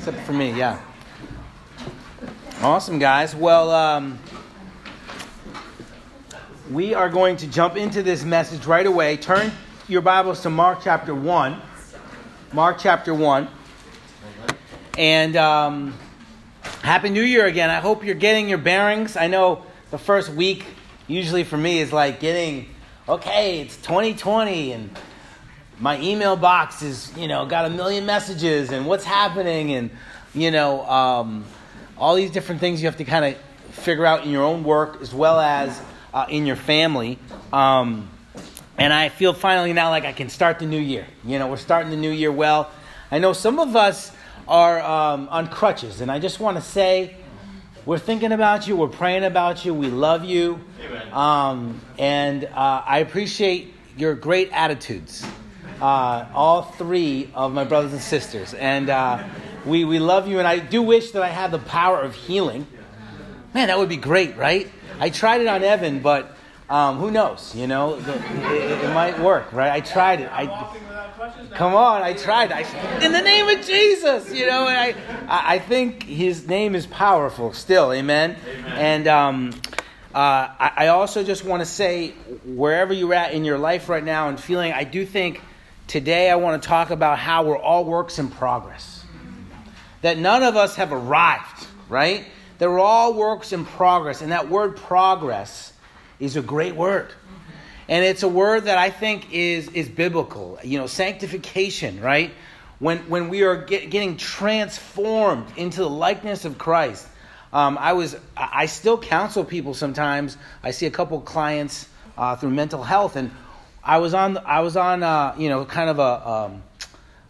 except for me, yeah. Awesome, guys. Well, um, we are going to jump into this message right away. Turn your Bibles to Mark chapter 1. Mark chapter 1. And um, Happy New Year again. I hope you're getting your bearings. I know the first week, usually for me, is like getting, okay, it's 2020 and my email box is, you know, got a million messages and what's happening and, you know, um, all these different things you have to kind of figure out in your own work as well as uh, in your family. Um, and I feel finally now like I can start the new year. You know, we're starting the new year well. I know some of us are um, on crutches, and I just want to say, we're thinking about you, we're praying about you, we love you, um, and uh, I appreciate your great attitudes. Uh, all three of my brothers and sisters, and uh, we we love you. And I do wish that I had the power of healing. Man, that would be great, right? I tried it on Evan, but um, who knows? You know, the, it, it, might work, right? I tried it. I, come on, I tried. I, in the name of Jesus, you know, and I, I think His name is powerful still. Amen. amen. And um, uh, I, I also just want to say, wherever you're at in your life right now and feeling, I do think today I want to talk about how we're all works in progress. That none of us have arrived, right? That we're all works in progress, and that word progress is a great word. And it's a word that I think is, is biblical. You know, sanctification, right? When, when we are get, getting transformed into the likeness of Christ. Um, I was I still counsel people sometimes. I see a couple clients uh, through mental health, and I was on I was on uh, you know kind of a um,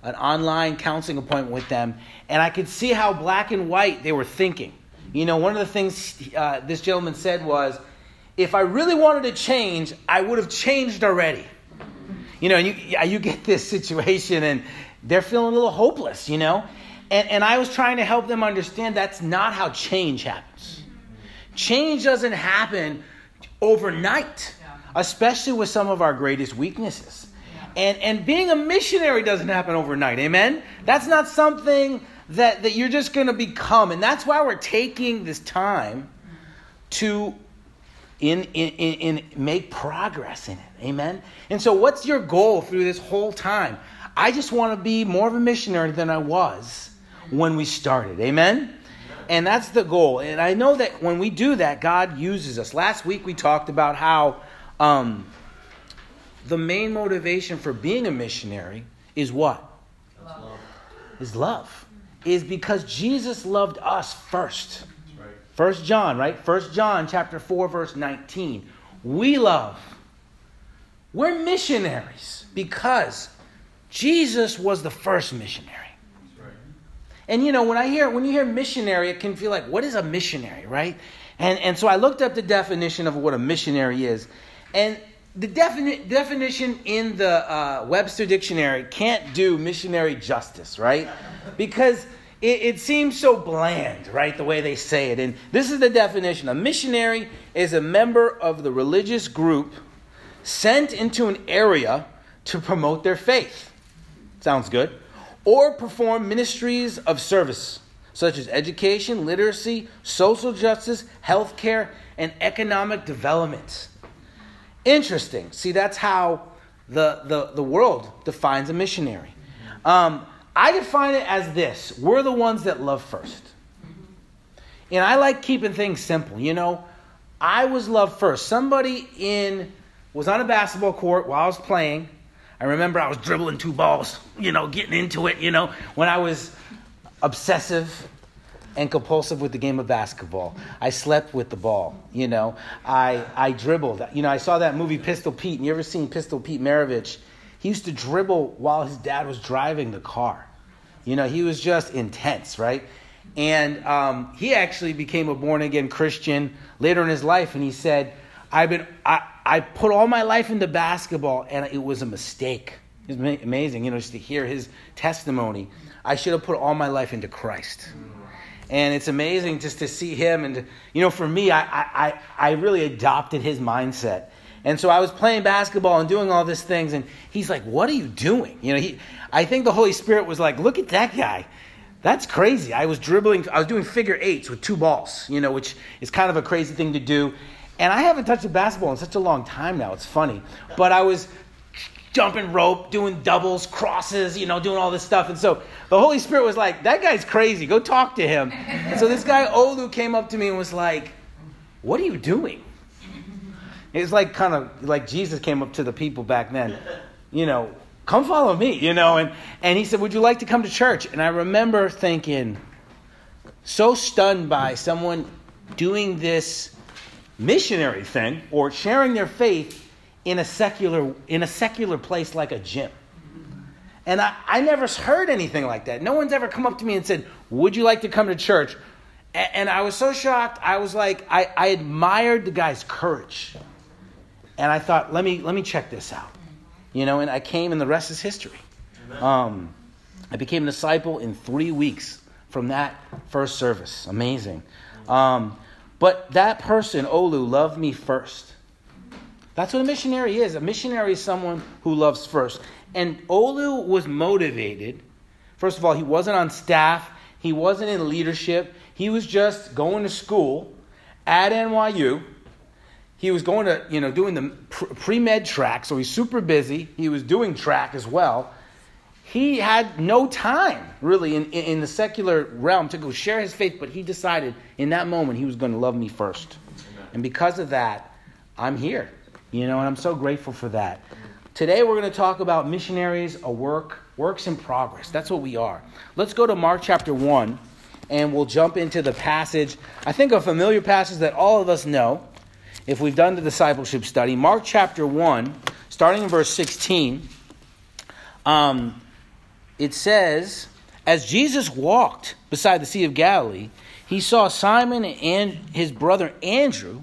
an online counseling appointment with them, and I could see how black and white they were thinking. You know, one of the things uh, this gentleman said was, if I really wanted to change, I would have changed already. You know, you, you get this situation and they're feeling a little hopeless, you know? And, and I was trying to help them understand that's not how change happens. Change doesn't happen overnight, especially with some of our greatest weaknesses. And, and being a missionary doesn't happen overnight, amen? That's not something that, that you're just going to become. And that's why we're taking this time to in, in, in, in make progress in it. Amen? And so, what's your goal through this whole time? I just want to be more of a missionary than I was when we started. Amen? And that's the goal. And I know that when we do that, God uses us. Last week we talked about how um, the main motivation for being a missionary is what? Love. Is love. Is because Jesus loved us first. First John, right? First John chapter 4 verse 19. We love. We're missionaries because Jesus was the first missionary. And you know, when I hear when you hear missionary, it can feel like what is a missionary, right? And and so I looked up the definition of what a missionary is. And the defini- definition in the uh, Webster dictionary can't do missionary justice, right? Because it, it seems so bland, right? The way they say it. And this is the definition a missionary is a member of the religious group sent into an area to promote their faith. Sounds good. Or perform ministries of service, such as education, literacy, social justice, healthcare, and economic development. Interesting. See, that's how the, the, the world defines a missionary. Um, I define it as this we're the ones that love first. And I like keeping things simple. You know, I was loved first. Somebody in was on a basketball court while I was playing. I remember I was dribbling two balls, you know, getting into it, you know, when I was obsessive and compulsive with the game of basketball. I slept with the ball, you know. I I dribbled. You know, I saw that movie Pistol Pete. And you ever seen Pistol Pete Maravich? He used to dribble while his dad was driving the car. You know, he was just intense, right? And um, he actually became a born again Christian later in his life, and he said, "I've been I, I put all my life into basketball, and it was a mistake." It's amazing, you know, just to hear his testimony. I should have put all my life into Christ. And it's amazing just to see him. And, you know, for me, I, I, I really adopted his mindset. And so I was playing basketball and doing all these things, and he's like, "What are you doing?" You know, he. I think the Holy Spirit was like, "Look at that guy. That's crazy. I was dribbling, I was doing figure eights with two balls, you know, which is kind of a crazy thing to do. And I haven't touched a basketball in such a long time now. It's funny. But I was jumping rope, doing doubles, crosses, you know, doing all this stuff. And so the Holy Spirit was like, that guy's crazy. Go talk to him. And so this guy, Olu, came up to me and was like, what are you doing? It's like kind of like Jesus came up to the people back then, you know, come follow me, you know. And, and he said, would you like to come to church? And I remember thinking, so stunned by someone doing this missionary thing or sharing their faith in a secular in a secular place like a gym. And I, I never heard anything like that. No one's ever come up to me and said, Would you like to come to church? And, and I was so shocked. I was like, I, I admired the guy's courage. And I thought, let me let me check this out. You know, and I came and the rest is history. Um, I became a disciple in three weeks from that first service. Amazing. Um, but that person, Olu, loved me first. That's what a missionary is. A missionary is someone who loves first. And Olu was motivated. First of all, he wasn't on staff, he wasn't in leadership. He was just going to school at NYU. He was going to, you know, doing the pre med track, so he's super busy. He was doing track as well. He had no time, really, in, in the secular realm to go share his faith, but he decided in that moment he was going to love me first. And because of that, I'm here. You know, and I'm so grateful for that. Today we're going to talk about missionaries, a work, works in progress. That's what we are. Let's go to Mark chapter 1 and we'll jump into the passage. I think a familiar passage that all of us know if we've done the discipleship study. Mark chapter 1, starting in verse 16. Um, it says, As Jesus walked beside the Sea of Galilee, he saw Simon and his brother Andrew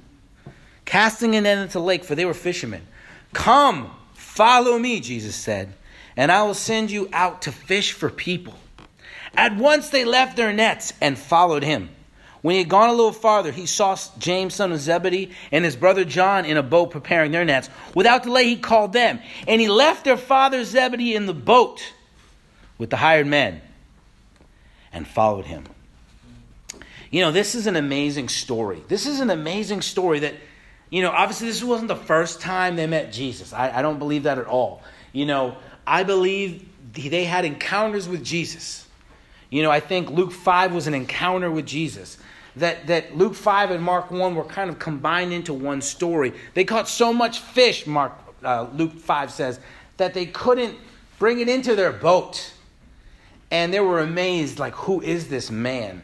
casting a net into the lake, for they were fishermen. Come, follow me, Jesus said, and I will send you out to fish for people. At once they left their nets and followed him. When he had gone a little farther, he saw James, son of Zebedee, and his brother John in a boat preparing their nets. Without delay, he called them, and he left their father Zebedee in the boat with the hired men and followed him. You know, this is an amazing story. This is an amazing story that you know, obviously, this wasn't the first time they met Jesus. I, I don't believe that at all. You know, I believe they had encounters with Jesus. You know, I think Luke 5 was an encounter with Jesus. That, that Luke 5 and Mark 1 were kind of combined into one story. They caught so much fish, Mark, uh, Luke 5 says, that they couldn't bring it into their boat. And they were amazed, like, who is this man?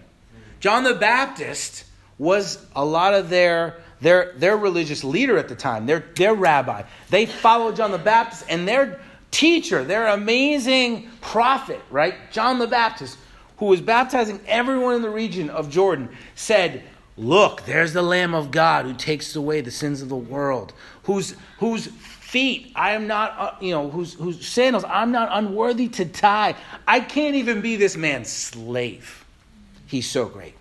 John the Baptist was a lot of their their, their religious leader at the time, their, their rabbi. They followed John the Baptist, and their teacher, their amazing prophet, right, John the Baptist, who was baptizing everyone in the region of Jordan, said, Look, there's the Lamb of God who takes away the sins of the world, whose, whose feet I am not, uh, you know, whose, whose sandals I'm not unworthy to tie. I can't even be this man's slave. He's so great.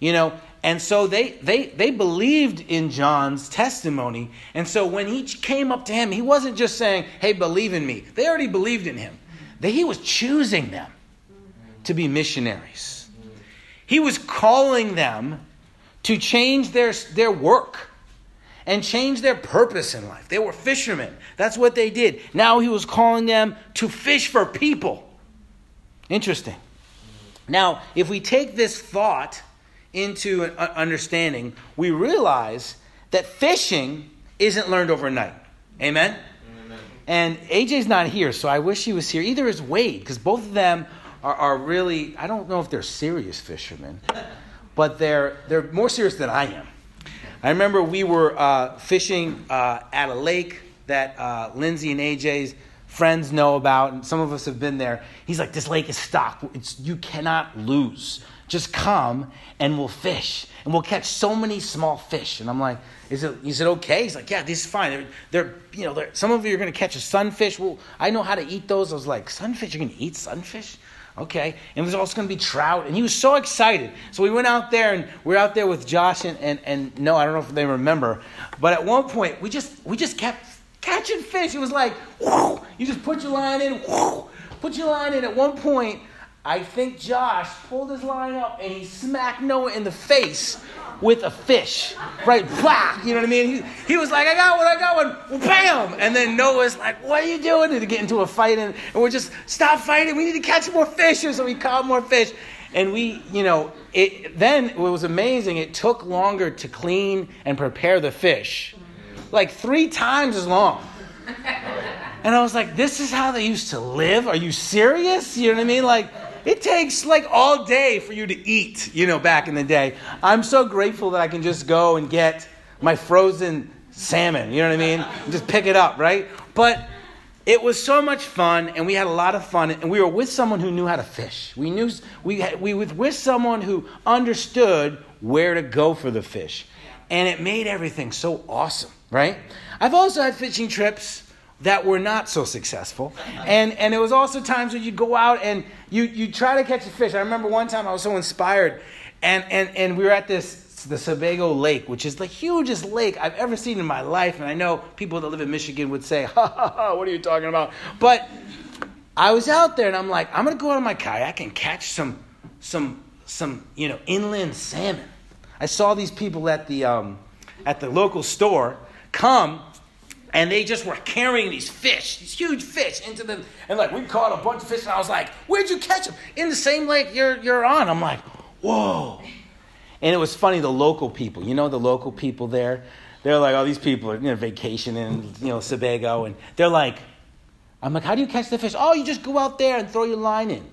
You know, and so they, they, they believed in John's testimony. And so when he came up to him, he wasn't just saying, hey, believe in me. They already believed in him. That he was choosing them to be missionaries. He was calling them to change their, their work and change their purpose in life. They were fishermen. That's what they did. Now he was calling them to fish for people. Interesting. Now, if we take this thought into an understanding, we realize that fishing isn't learned overnight. Amen? Amen. And AJ's not here, so I wish he was here. Either is Wade, because both of them are, are really, I don't know if they're serious fishermen, but they're, they're more serious than I am. I remember we were uh, fishing uh, at a lake that uh, Lindsay and AJ's friends know about, and some of us have been there. He's like, This lake is stocked. It's, you cannot lose. Just come and we'll fish. And we'll catch so many small fish. And I'm like, is it, is it okay? He's like, yeah, this is fine. They're, they're you know, they're, some of you are going to catch a sunfish. Well, I know how to eat those. I was like, sunfish? You're going to eat sunfish? Okay. And there's also going to be trout. And he was so excited. So we went out there and we are out there with Josh and, and, and no, I don't know if they remember. But at one point, we just, we just kept catching fish. It was like, whoo, you just put your line in, whoo, put your line in. At one point, I think Josh pulled his line up and he smacked Noah in the face with a fish. Right? Blah! You know what I mean? He, he was like, I got one, I got one. Bam! And then Noah's like, what are you doing? And to get into a fight and, and we're just, stop fighting. We need to catch more fish. so we caught more fish. And we, you know, it, then it was amazing. It took longer to clean and prepare the fish. Like three times as long. And I was like, this is how they used to live? Are you serious? You know what I mean? Like, it takes like all day for you to eat, you know, back in the day. I'm so grateful that I can just go and get my frozen salmon, you know what I mean? Just pick it up, right? But it was so much fun, and we had a lot of fun, and we were with someone who knew how to fish. We knew we we were with someone who understood where to go for the fish, and it made everything so awesome, right? I've also had fishing trips that were not so successful. And, and it was also times when you go out and you, you try to catch a fish. I remember one time I was so inspired, and, and, and we were at this the Sebago Lake, which is the hugest lake I've ever seen in my life. And I know people that live in Michigan would say, ha ha ha, what are you talking about? But I was out there and I'm like, I'm to go out on my kayak and catch some, some, some, you know, inland salmon. I saw these people at the, um, at the local store come and they just were carrying these fish, these huge fish, into the and like we caught a bunch of fish, and I was like, "Where'd you catch them?" In the same lake you're you're on. I'm like, "Whoa!" And it was funny. The local people, you know, the local people there, they're like, "Oh, these people are you know vacation in you know Sebago," and they're like, "I'm like, how do you catch the fish?" Oh, you just go out there and throw your line in.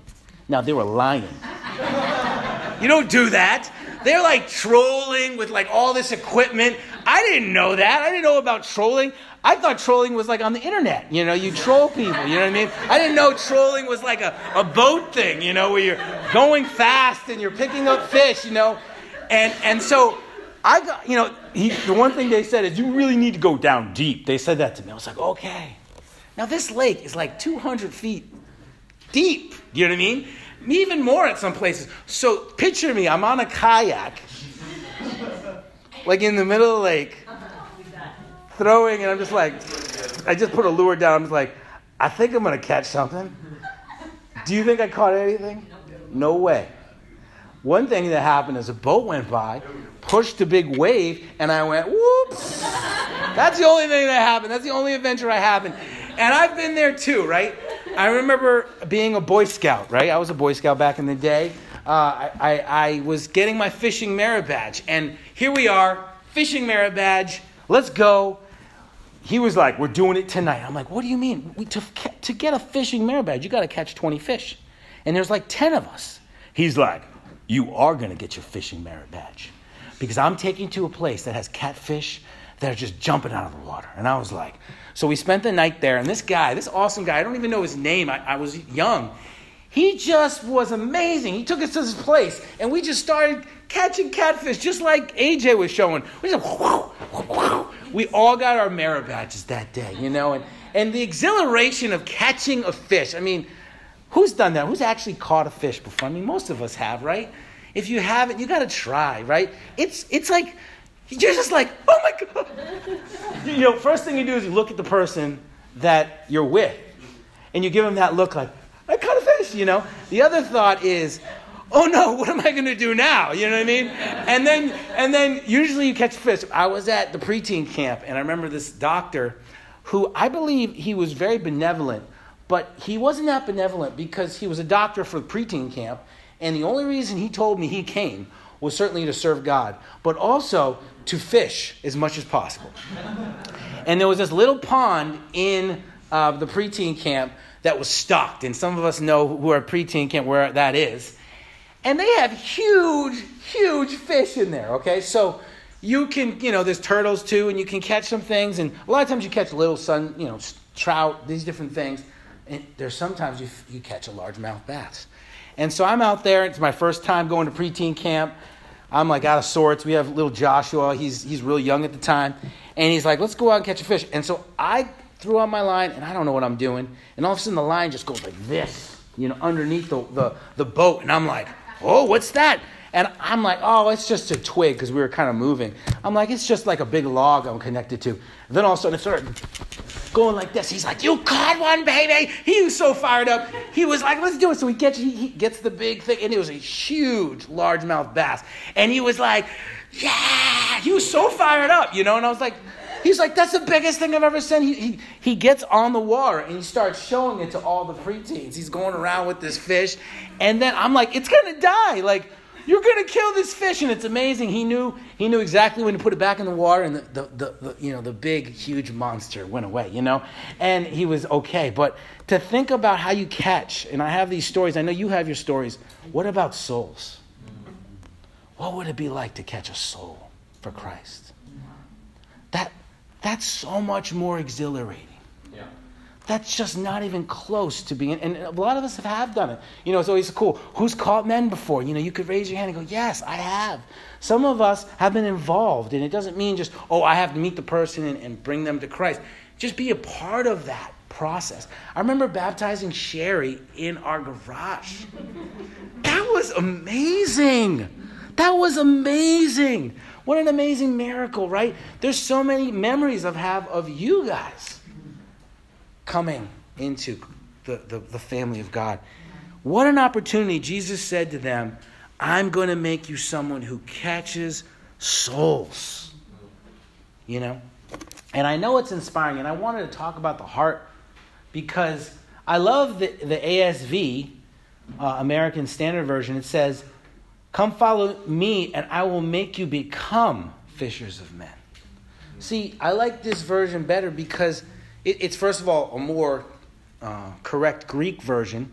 Now they were lying. you don't do that. They're like trolling with like all this equipment. I didn't know that. I didn't know about trolling. I thought trolling was like on the internet. You know, you troll people. You know what I mean? I didn't know trolling was like a, a boat thing, you know, where you're going fast and you're picking up fish, you know. And, and so I got, you know, he, the one thing they said is you really need to go down deep. They said that to me. I was like, okay. Now, this lake is like 200 feet deep. You know what I mean? Even more at some places. So picture me, I'm on a kayak, like in the middle of lake throwing, and I'm just like, I just put a lure down. I'm just like, I think I'm to catch something. Do you think I caught anything? No way. One thing that happened is a boat went by, pushed a big wave, and I went, whoops. That's the only thing that happened. That's the only adventure I happened. And I've been there too, right? I remember being a Boy Scout, right? I was a Boy Scout back in the day. Uh, I, I, I was getting my fishing merit badge. And here we are, fishing merit badge. Let's go he was like, We're doing it tonight. I'm like, What do you mean? We, to, to get a fishing merit badge, you got to catch 20 fish. And there's like 10 of us. He's like, You are to get your fishing merit badge because I'm taking to a place that has catfish that are just jumping out of the water. And I was like, So we spent the night there. And this guy, this awesome guy, I don't even know his name, I, I was young. He just was amazing. He took us to this place, and we just started catching catfish, just like AJ was showing. We just we all got our merit badges that day, you know, and, and the exhilaration of catching a fish. I mean, who's done that? Who's actually caught a fish before? I mean, most of us have, right? If you haven't, you got to try, right? It's it's like you're just like, oh my god. you know, first thing you do is you look at the person that you're with, and you give them that look like, I caught a fish, you know. The other thought is, oh no, what am I going to do now? You know what I mean? And then, and then usually you catch fish. I was at the preteen camp, and I remember this doctor who I believe he was very benevolent, but he wasn't that benevolent because he was a doctor for the preteen camp, and the only reason he told me he came was certainly to serve God, but also to fish as much as possible. And there was this little pond in uh, the preteen camp that was stocked, and some of us know who are preteen camp where that is. And they have huge, huge fish in there, okay? So you can, you know, there's turtles too, and you can catch some things. And a lot of times you catch little sun, you know, trout, these different things. And there's sometimes you, you catch a largemouth bass. And so I'm out there. It's my first time going to preteen camp. I'm like out of sorts. We have little Joshua. He's, he's really young at the time. And he's like, let's go out and catch a fish. And so I threw out my line, and I don't know what I'm doing. And all of a sudden, the line just goes like this, you know, underneath the, the, the boat. And I'm like, oh, what's that? And I'm like, oh, it's just a twig because we were kind of moving. I'm like, it's just like a big log I'm connected to. And then all of a sudden it started going like this. He's like, you caught one, baby. He was so fired up. He was like, let's do it. So he gets, he, he gets the big thing, and it was a huge largemouth bass. And he was like, yeah. He was so fired up, you know. And I was like, He's like, that's the biggest thing I've ever seen. He, he, he gets on the water and he starts showing it to all the preteens. He's going around with this fish. And then I'm like, it's going to die. Like, you're going to kill this fish. And it's amazing. He knew, he knew exactly when to put it back in the water. And the, the, the, the you know, the big, huge monster went away, you know? And he was okay. But to think about how you catch, and I have these stories. I know you have your stories. What about souls? What would it be like to catch a soul for Christ? That that's so much more exhilarating. Yeah. That's just not even close to being, and a lot of us have, have done it. You know, it's always cool. Who's caught men before? You know, you could raise your hand and go, Yes, I have. Some of us have been involved, and it doesn't mean just, oh, I have to meet the person and, and bring them to Christ. Just be a part of that process. I remember baptizing Sherry in our garage. that was amazing. That was amazing. What an amazing miracle, right? There's so many memories I have of you guys coming into the, the, the family of God. What an opportunity. Jesus said to them, I'm going to make you someone who catches souls. You know? And I know it's inspiring, and I wanted to talk about the heart because I love the, the ASV, uh, American Standard Version. It says, Come follow me, and I will make you become fishers of men. See, I like this version better because it, it's, first of all, a more uh, correct Greek version.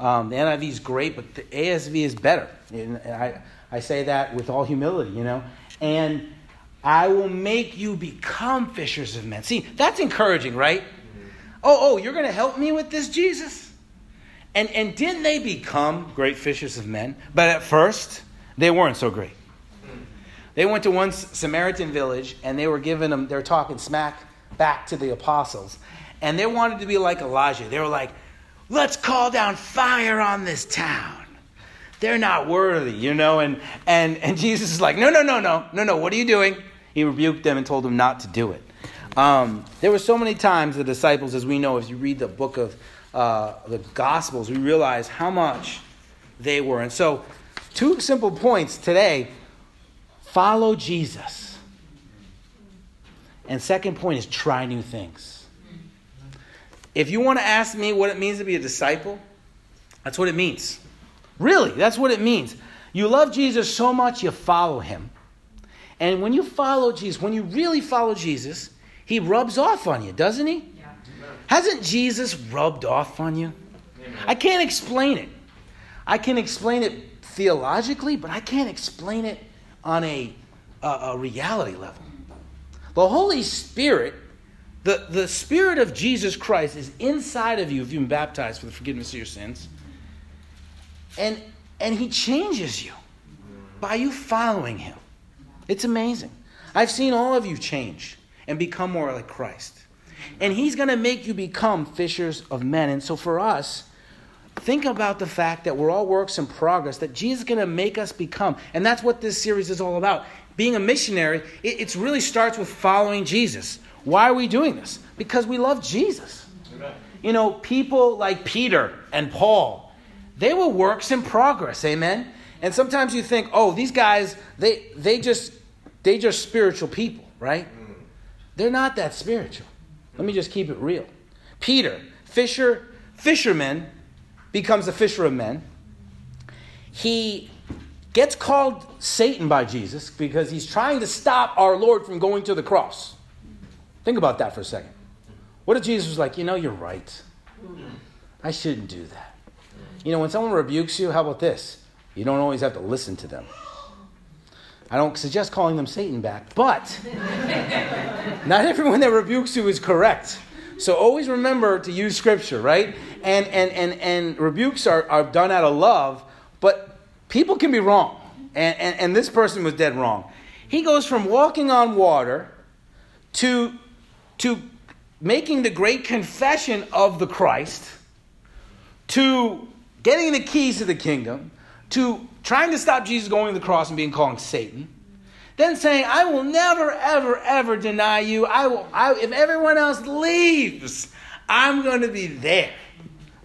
Um, the NIV is great, but the ASV is better. And I, I say that with all humility, you know. And I will make you become fishers of men. See, that's encouraging, right? Oh, oh, you're going to help me with this, Jesus? And, and didn't they become great fishers of men? But at first, they weren't so great. They went to one Samaritan village and they were giving them, they were talking smack back to the apostles. And they wanted to be like Elijah. They were like, let's call down fire on this town. They're not worthy, you know? And, and, and Jesus is like, no, no, no, no, no, no, what are you doing? He rebuked them and told them not to do it. Um, there were so many times the disciples, as we know, if you read the book of uh, the Gospels, we realize how much they were. And so, two simple points today follow Jesus. And second point is try new things. If you want to ask me what it means to be a disciple, that's what it means. Really, that's what it means. You love Jesus so much, you follow him. And when you follow Jesus, when you really follow Jesus, he rubs off on you, doesn't he? Hasn't Jesus rubbed off on you? I can't explain it. I can explain it theologically, but I can't explain it on a, a, a reality level. The Holy Spirit, the, the Spirit of Jesus Christ is inside of you if you've been baptized for the forgiveness of your sins. And, and He changes you by you following Him. It's amazing. I've seen all of you change and become more like Christ. And He's going to make you become fishers of men. And so for us, think about the fact that we're all works in progress, that Jesus is going to make us become. And that's what this series is all about. Being a missionary, it, it really starts with following Jesus. Why are we doing this? Because we love Jesus. Amen. You know, people like Peter and Paul, they were works in progress. Amen. And sometimes you think, oh, these guys, they they just they just spiritual people, right? Mm. They're not that spiritual. Let me just keep it real. Peter, fisher, fisherman, becomes a fisher of men. He gets called Satan by Jesus because he's trying to stop our Lord from going to the cross. Think about that for a second. What if Jesus was like, you know, you're right. I shouldn't do that. You know, when someone rebukes you, how about this? You don't always have to listen to them. I don't suggest calling them Satan back, but not everyone that rebukes you is correct. So always remember to use scripture, right? And and and, and rebukes are, are done out of love, but people can be wrong. And, and, and this person was dead wrong. He goes from walking on water to, to making the great confession of the Christ, to getting the keys to the kingdom, to trying to stop Jesus going to the cross and being called Satan, then saying, I will never, ever, ever deny you. I will, I, if everyone else leaves, I'm going to be there.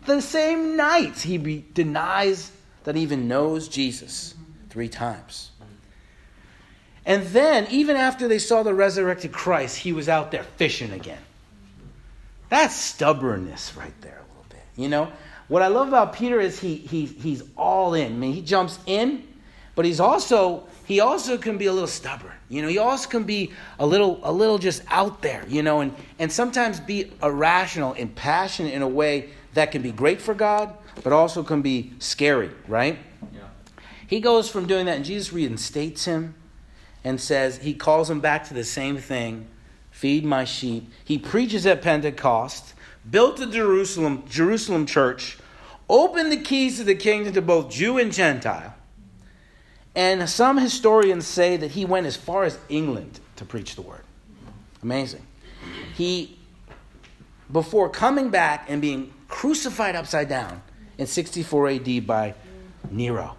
The same night, he be, denies that he even knows Jesus three times. And then, even after they saw the resurrected Christ, he was out there fishing again. That's stubbornness right there, a little bit. You know, what I love about Peter is he, he he's all in. I mean, he jumps in, but he's also he also can be a little stubborn. You know, he also can be a little a little just out there. You know, and and sometimes be irrational and passionate in a way that can be great for God, but also can be scary. Right? Yeah. He goes from doing that, and Jesus reinstates him and says he calls him back to the same thing feed my sheep. He preaches at Pentecost, built the Jerusalem, Jerusalem church, opened the keys of the kingdom to both Jew and Gentile. And some historians say that he went as far as England to preach the word. Amazing. He, before coming back and being crucified upside down in 64 AD by Nero.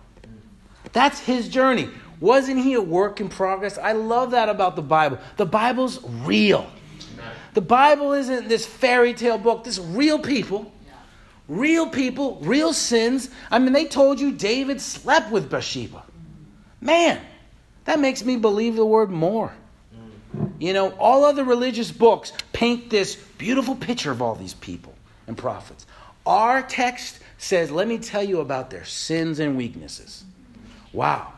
That's his journey. Wasn't he a work in progress? I love that about the Bible. The Bible's real. The Bible isn't this fairy tale book. This real people, real people, real sins. I mean, they told you David slept with Bathsheba. Man, that makes me believe the word more. You know, all other religious books paint this beautiful picture of all these people and prophets. Our text says, let me tell you about their sins and weaknesses. Wow.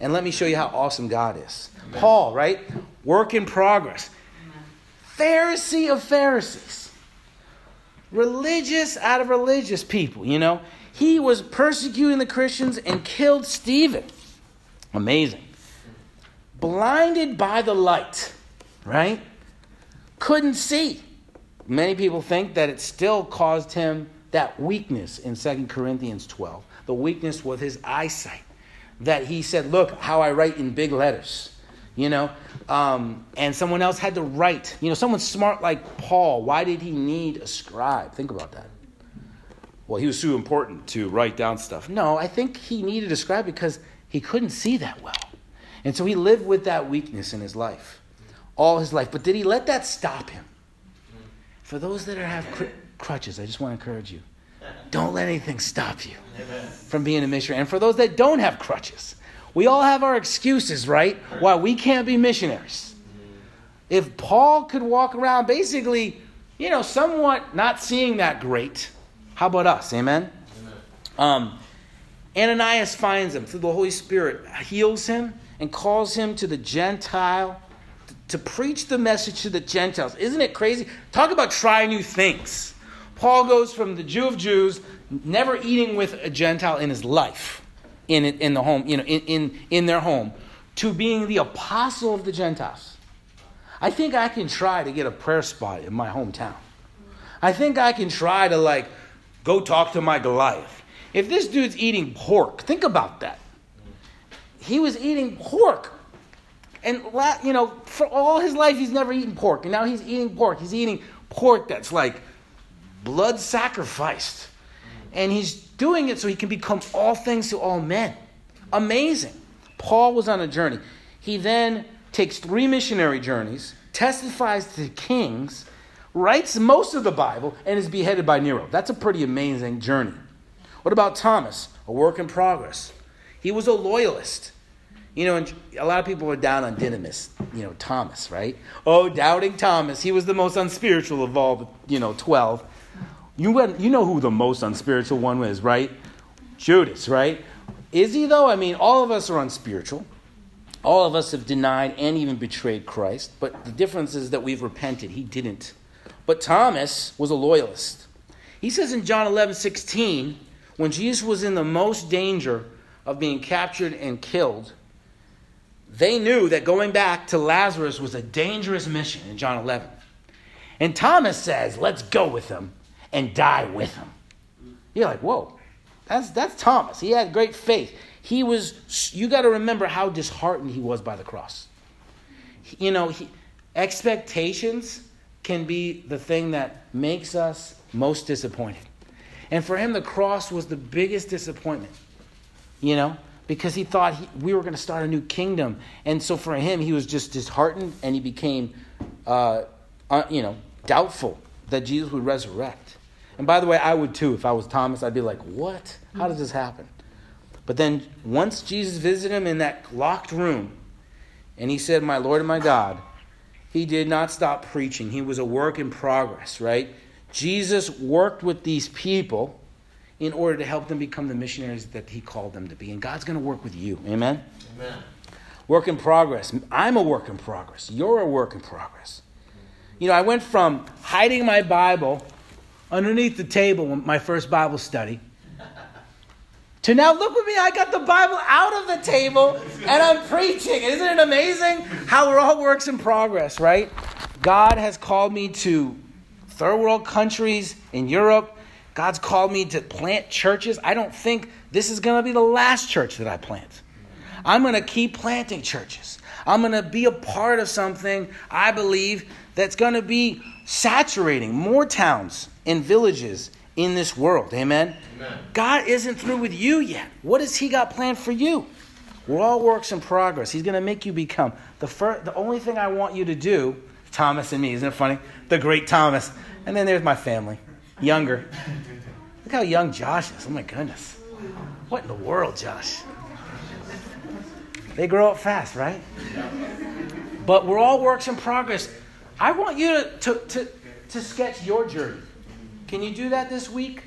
And let me show you how awesome God is. Amen. Paul, right? Work in progress. Amen. Pharisee of Pharisees. Religious out of religious people, you know? He was persecuting the Christians and killed Stephen. Amazing. Blinded by the light, right? Couldn't see. Many people think that it still caused him that weakness in 2 Corinthians 12. The weakness was his eyesight that he said, Look how I write in big letters. You know, um, and someone else had to write. You know, someone smart like Paul, why did he need a scribe? Think about that. Well, he was too important to write down stuff. No, I think he needed a scribe because he couldn't see that well. And so he lived with that weakness in his life, all his life. But did he let that stop him? For those that are, have cr- crutches, I just want to encourage you don't let anything stop you from being a missionary. And for those that don't have crutches, we all have our excuses, right? Why we can't be missionaries. If Paul could walk around basically, you know, somewhat not seeing that great, how about us? Amen? Um, Ananias finds him through the Holy Spirit, heals him, and calls him to the Gentile to preach the message to the Gentiles. Isn't it crazy? Talk about try new things. Paul goes from the Jew of Jews, never eating with a Gentile in his life, in, in the home, you know, in, in, in their home, to being the apostle of the Gentiles. I think I can try to get a prayer spot in my hometown. I think I can try to like go talk to my Goliath. If this dude's eating pork, think about that. He was eating pork. And, you know, for all his life, he's never eaten pork. And now he's eating pork. He's eating pork that's like blood sacrificed. And he's doing it so he can become all things to all men. Amazing. Paul was on a journey. He then takes three missionary journeys, testifies to kings, writes most of the Bible, and is beheaded by Nero. That's a pretty amazing journey. What about Thomas? A work in progress. He was a loyalist. You know, a lot of people are down on Didymus, you know, Thomas, right? Oh, doubting Thomas. He was the most unspiritual of all the, you know, 12. You, went, you know who the most unspiritual one is, right? Judas, right? Is he, though? I mean, all of us are unspiritual. All of us have denied and even betrayed Christ, but the difference is that we've repented. He didn't. But Thomas was a loyalist. He says in John 11 16, when Jesus was in the most danger of being captured and killed, they knew that going back to Lazarus was a dangerous mission in John 11. And Thomas says, Let's go with him and die with him. You're like, whoa, that's, that's Thomas. He had great faith. He was, you got to remember how disheartened he was by the cross. You know, he, expectations can be the thing that makes us most disappointed. And for him, the cross was the biggest disappointment. you know, because he thought he, we were going to start a new kingdom. And so for him, he was just disheartened and he became, uh, uh, you know, doubtful that Jesus would resurrect. And by the way, I would too. If I was Thomas, I'd be like, what? How does this happen? But then once Jesus visited him in that locked room, and he said, My Lord and my God, he did not stop preaching. He was a work in progress, right? Jesus worked with these people in order to help them become the missionaries that he called them to be. And God's going to work with you. Amen? Amen. Work in progress. I'm a work in progress. You're a work in progress. You know, I went from hiding my Bible underneath the table my first Bible study to now look with me, I got the Bible out of the table and I'm preaching. Isn't it amazing how we're all works in progress, right? God has called me to third world countries in Europe. God's called me to plant churches. I don't think this is going to be the last church that I plant. I'm going to keep planting churches. I'm going to be a part of something I believe that's going to be saturating more towns and villages in this world. Amen? Amen? God isn't through with you yet. What has He got planned for you? We're all works in progress. He's going to make you become the first. The only thing I want you to do, Thomas and me, isn't it funny? The great Thomas, and then there's my family, younger. Look how young Josh is. Oh my goodness, what in the world, Josh? They grow up fast, right? But we're all works in progress. I want you to, to, to, to sketch your journey. Can you do that this week?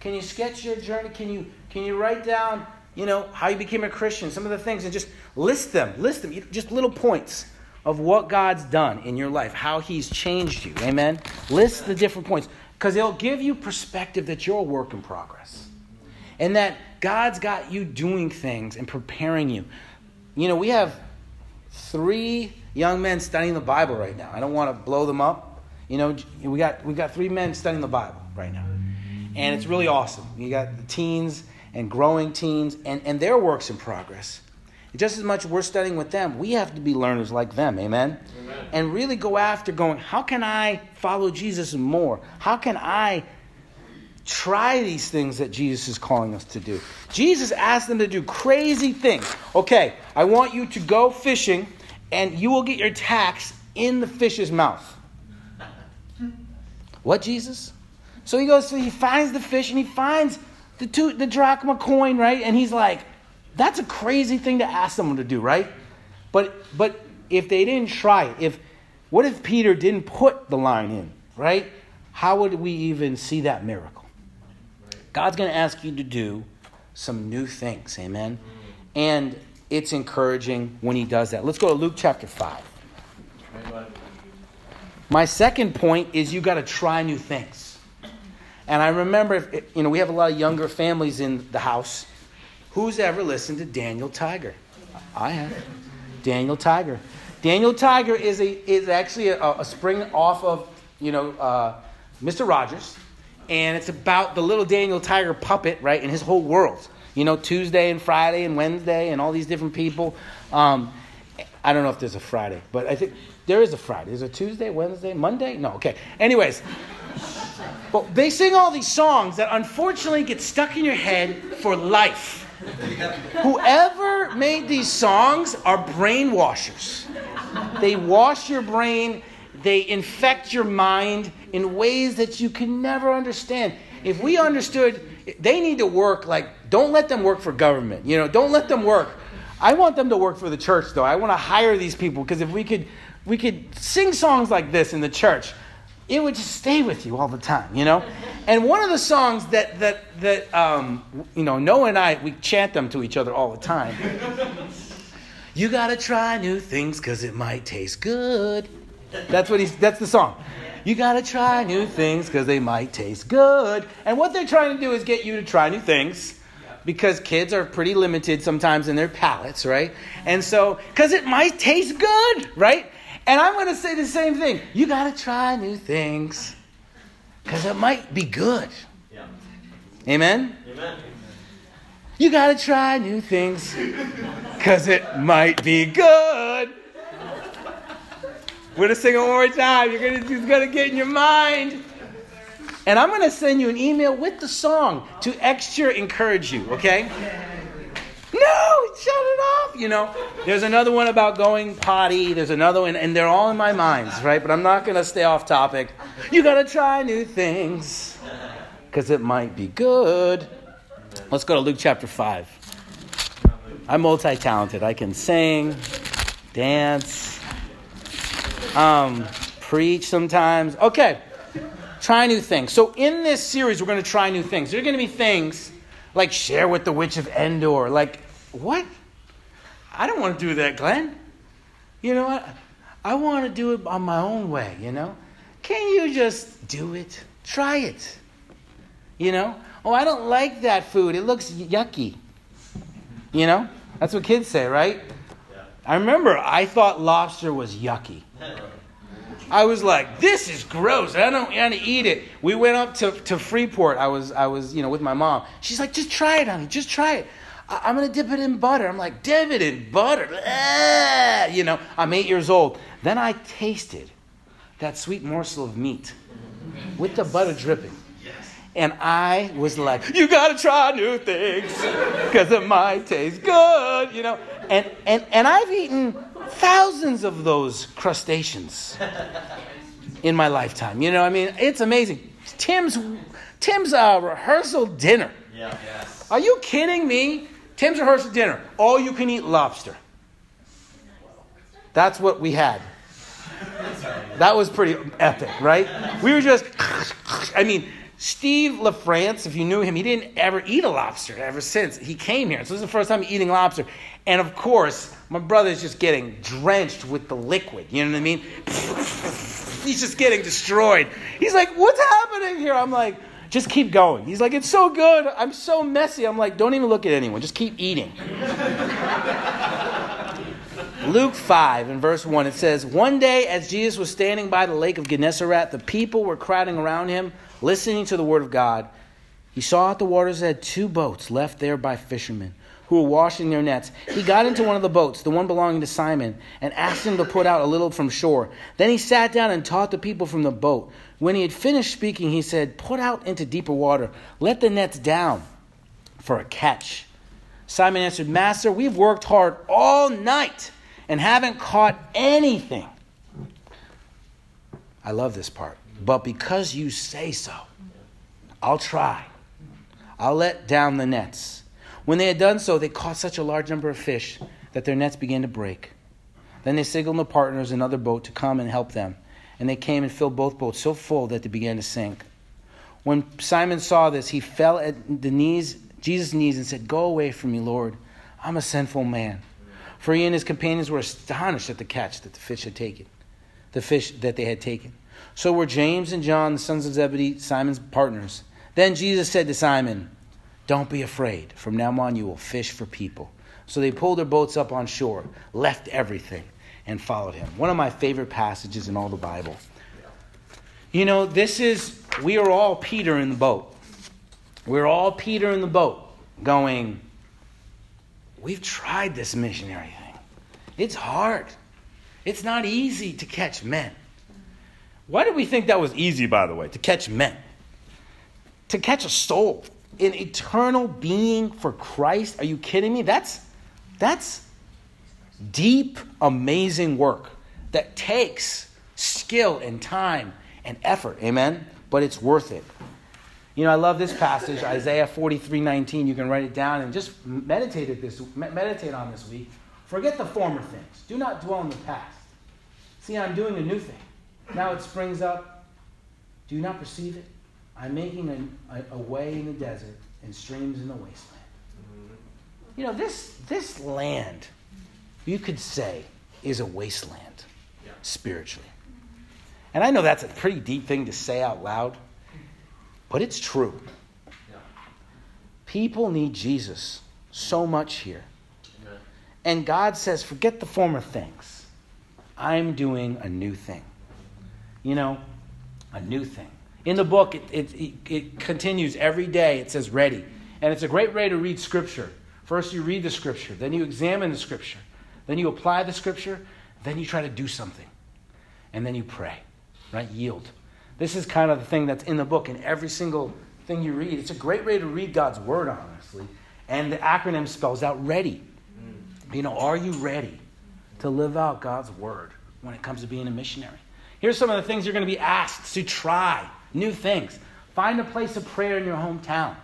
Can you sketch your journey? Can you can you write down, you know, how you became a Christian, some of the things and just list them. List them. Just little points of what God's done in your life, how he's changed you. Amen. List the different points because it'll give you perspective that you're a work in progress. And that God's got you doing things and preparing you. You know, we have three young men studying the Bible right now. I don't want to blow them up. You know, we got we got three men studying the Bible right now, and it's really awesome. You got the teens and growing teens, and and their works in progress. just as much we're studying with them, we have to be learners like them. Amen? Amen. And really go after going. How can I follow Jesus more? How can I try these things that Jesus is calling us to do. Jesus asked them to do crazy things. Okay, I want you to go fishing and you will get your tax in the fish's mouth. What, Jesus? So he goes, so he finds the fish and he finds the, two, the drachma coin, right? And he's like, that's a crazy thing to ask someone to do, right? But, but if they didn't try it, if, what if Peter didn't put the line in, right? How would we even see that miracle? God's going to ask you to do some new things, amen? And it's encouraging when he does that. Let's go to Luke chapter 5. My second point is you got to try new things. And I remember, if, you know, we have a lot of younger families in the house. Who's ever listened to Daniel Tiger? I have. Daniel Tiger. Daniel Tiger is a is actually a, a spring off of you know uh, Mr. Rogers, and it's about the little Daniel Tiger puppet, right, and his whole world. You know, Tuesday and Friday and Wednesday and all these different people. Um, I don't know if there's a Friday, but I think there is a Friday. Is it Tuesday, Wednesday, Monday? No, okay. Anyways, but they sing all these songs that unfortunately get stuck in your head for life. Whoever made these songs are brainwashers. They wash your brain, they infect your mind in ways that you can never understand. If we understood, they need to work like, don't let them work for government. You know, don't let them work. I want them to work for the church, though. I want to hire these people because if we could we could sing songs like this in the church, it would just stay with you all the time, you know? And one of the songs that, that, that um, you know, Noah and I, we chant them to each other all the time. you gotta try new things because it might taste good. That's what he's, that's the song. You gotta try new things because they might taste good. And what they're trying to do is get you to try new things because kids are pretty limited sometimes in their palates, right? And so, because it might taste good, right? And I'm going to say the same thing. You got to try new things because it might be good. Yeah. Amen? Amen. You got to try new things because it might be good. We're going to sing it one more time. You're going to, it's going to get in your mind. And I'm going to send you an email with the song to extra encourage you, okay? Shut it off. You know, there's another one about going potty. There's another one, and they're all in my minds, right? But I'm not going to stay off topic. You got to try new things because it might be good. Let's go to Luke chapter 5. I'm multi talented. I can sing, dance, um, preach sometimes. Okay, try new things. So, in this series, we're going to try new things. There are going to be things like share with the witch of Endor. Like, what? I don't want to do that, Glenn. You know what? I want to do it on my own way, you know? Can you just do it? Try it. You know? Oh, I don't like that food. It looks yucky. You know? That's what kids say, right? Yeah. I remember I thought lobster was yucky. I was like, this is gross. I don't want to eat it. We went up to, to Freeport. I was, I was, you know, with my mom. She's like, just try it, honey. Just try it. I, am going to dip it in butter. I'm like, dip it in butter. Ah! You know, I'm eight years old. Then I tasted that sweet morsel of meat with the butter dripping. And I was like, you gotta try new things because it might taste good, you know. And, and, and I've eaten thousands of those crustaceans in my lifetime. You know, I mean, it's amazing. Tim's, Tim's uh, rehearsal dinner. Yeah. Yes. Are you kidding me? Tim's rehearsal dinner, all you can eat lobster. That's what we had. That was pretty epic, right? We were just, I mean, Steve LaFrance, if you knew him, he didn't ever eat a lobster ever since he came here. So this is the first time eating lobster. And of course, my brother's just getting drenched with the liquid. You know what I mean? He's just getting destroyed. He's like, what's happening here? I'm like, just keep going. He's like, it's so good. I'm so messy. I'm like, don't even look at anyone. Just keep eating. Luke 5 in verse 1, it says, One day as Jesus was standing by the lake of Gennesaret, the people were crowding around him listening to the word of God, he saw at the waters had two boats left there by fishermen who were washing their nets. He got into one of the boats, the one belonging to Simon, and asked him to put out a little from shore. Then he sat down and taught the people from the boat. When he had finished speaking, he said, Put out into deeper water, let the nets down for a catch. Simon answered, Master, we've worked hard all night and haven't caught anything. I love this part but because you say so, I'll try. I'll let down the nets. When they had done so, they caught such a large number of fish that their nets began to break. Then they signaled the partners in another boat to come and help them. And they came and filled both boats so full that they began to sink. When Simon saw this, he fell at the knees, Jesus' knees, and said, Go away from me, Lord. I'm a sinful man. For he and his companions were astonished at the catch that the fish had taken, the fish that they had taken. So were James and John, the sons of Zebedee, Simon's partners. Then Jesus said to Simon, Don't be afraid. From now on, you will fish for people. So they pulled their boats up on shore, left everything, and followed him. One of my favorite passages in all the Bible. You know, this is, we are all Peter in the boat. We're all Peter in the boat going, We've tried this missionary thing. It's hard. It's not easy to catch men. Why did we think that was easy, by the way, to catch men? To catch a soul, an eternal being for Christ? Are you kidding me? That's, that's deep, amazing work that takes skill and time and effort. Amen? But it's worth it. You know, I love this passage, Isaiah 43 19. You can write it down and just meditate, it this, meditate on this week. Forget the former things. Do not dwell in the past. See, I'm doing a new thing. Now it springs up. Do you not perceive it? I'm making a, a, a way in the desert and streams in the wasteland. Mm-hmm. You know, this, this land, you could say, is a wasteland yeah. spiritually. And I know that's a pretty deep thing to say out loud, but it's true. Yeah. People need Jesus so much here. Amen. And God says, forget the former things. I'm doing a new thing you know, a new thing. In the book, it, it, it, continues every day. It says ready. And it's a great way to read Scripture. First, you read the Scripture, then you examine the Scripture, then you apply the Scripture, then you try to do something. And then you pray, right? Yield. This is kind of the thing that's in the book. in every single thing you read, it's a great way to read God's Word, honestly. And the acronym spells out ready. You know, are you ready to live out God's word when it comes to being a missionary? Here's some of the things you're going to be asked to try new things. Find a place of prayer in your hometown.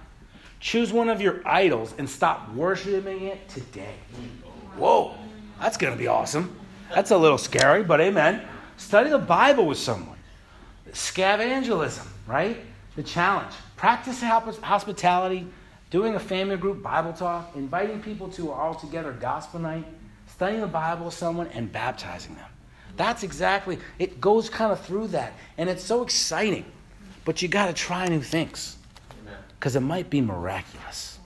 Choose one of your idols and stop worshiping it today. Whoa, that's going to be awesome. That's a little scary, but amen. Study the Bible with someone. Scavangelism, right? The challenge. Practice hospitality, doing a family group Bible talk, inviting people to our all together gospel night, studying the Bible with someone, and baptizing them. That's exactly, it goes kind of through that. And it's so exciting. But you got to try new things because it might be miraculous.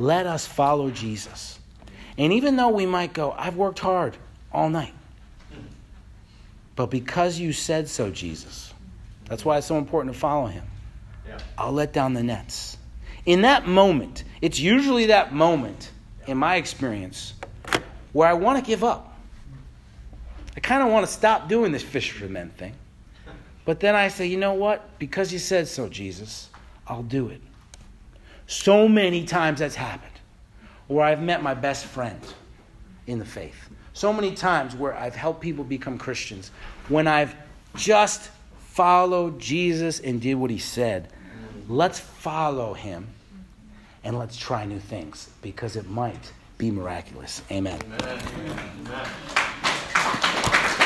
Let us follow Jesus. And even though we might go, I've worked hard all night. But because you said so, Jesus, that's why it's so important to follow him. Yeah. I'll let down the nets. In that moment, it's usually that moment, in my experience, where I want to give up. I kind of want to stop doing this fish for men thing. But then I say, you know what? Because you said so, Jesus, I'll do it. So many times that's happened where I've met my best friend in the faith. So many times where I've helped people become Christians when I've just followed Jesus and did what he said. Let's follow him and let's try new things because it might be miraculous. Amen. Amen. Amen.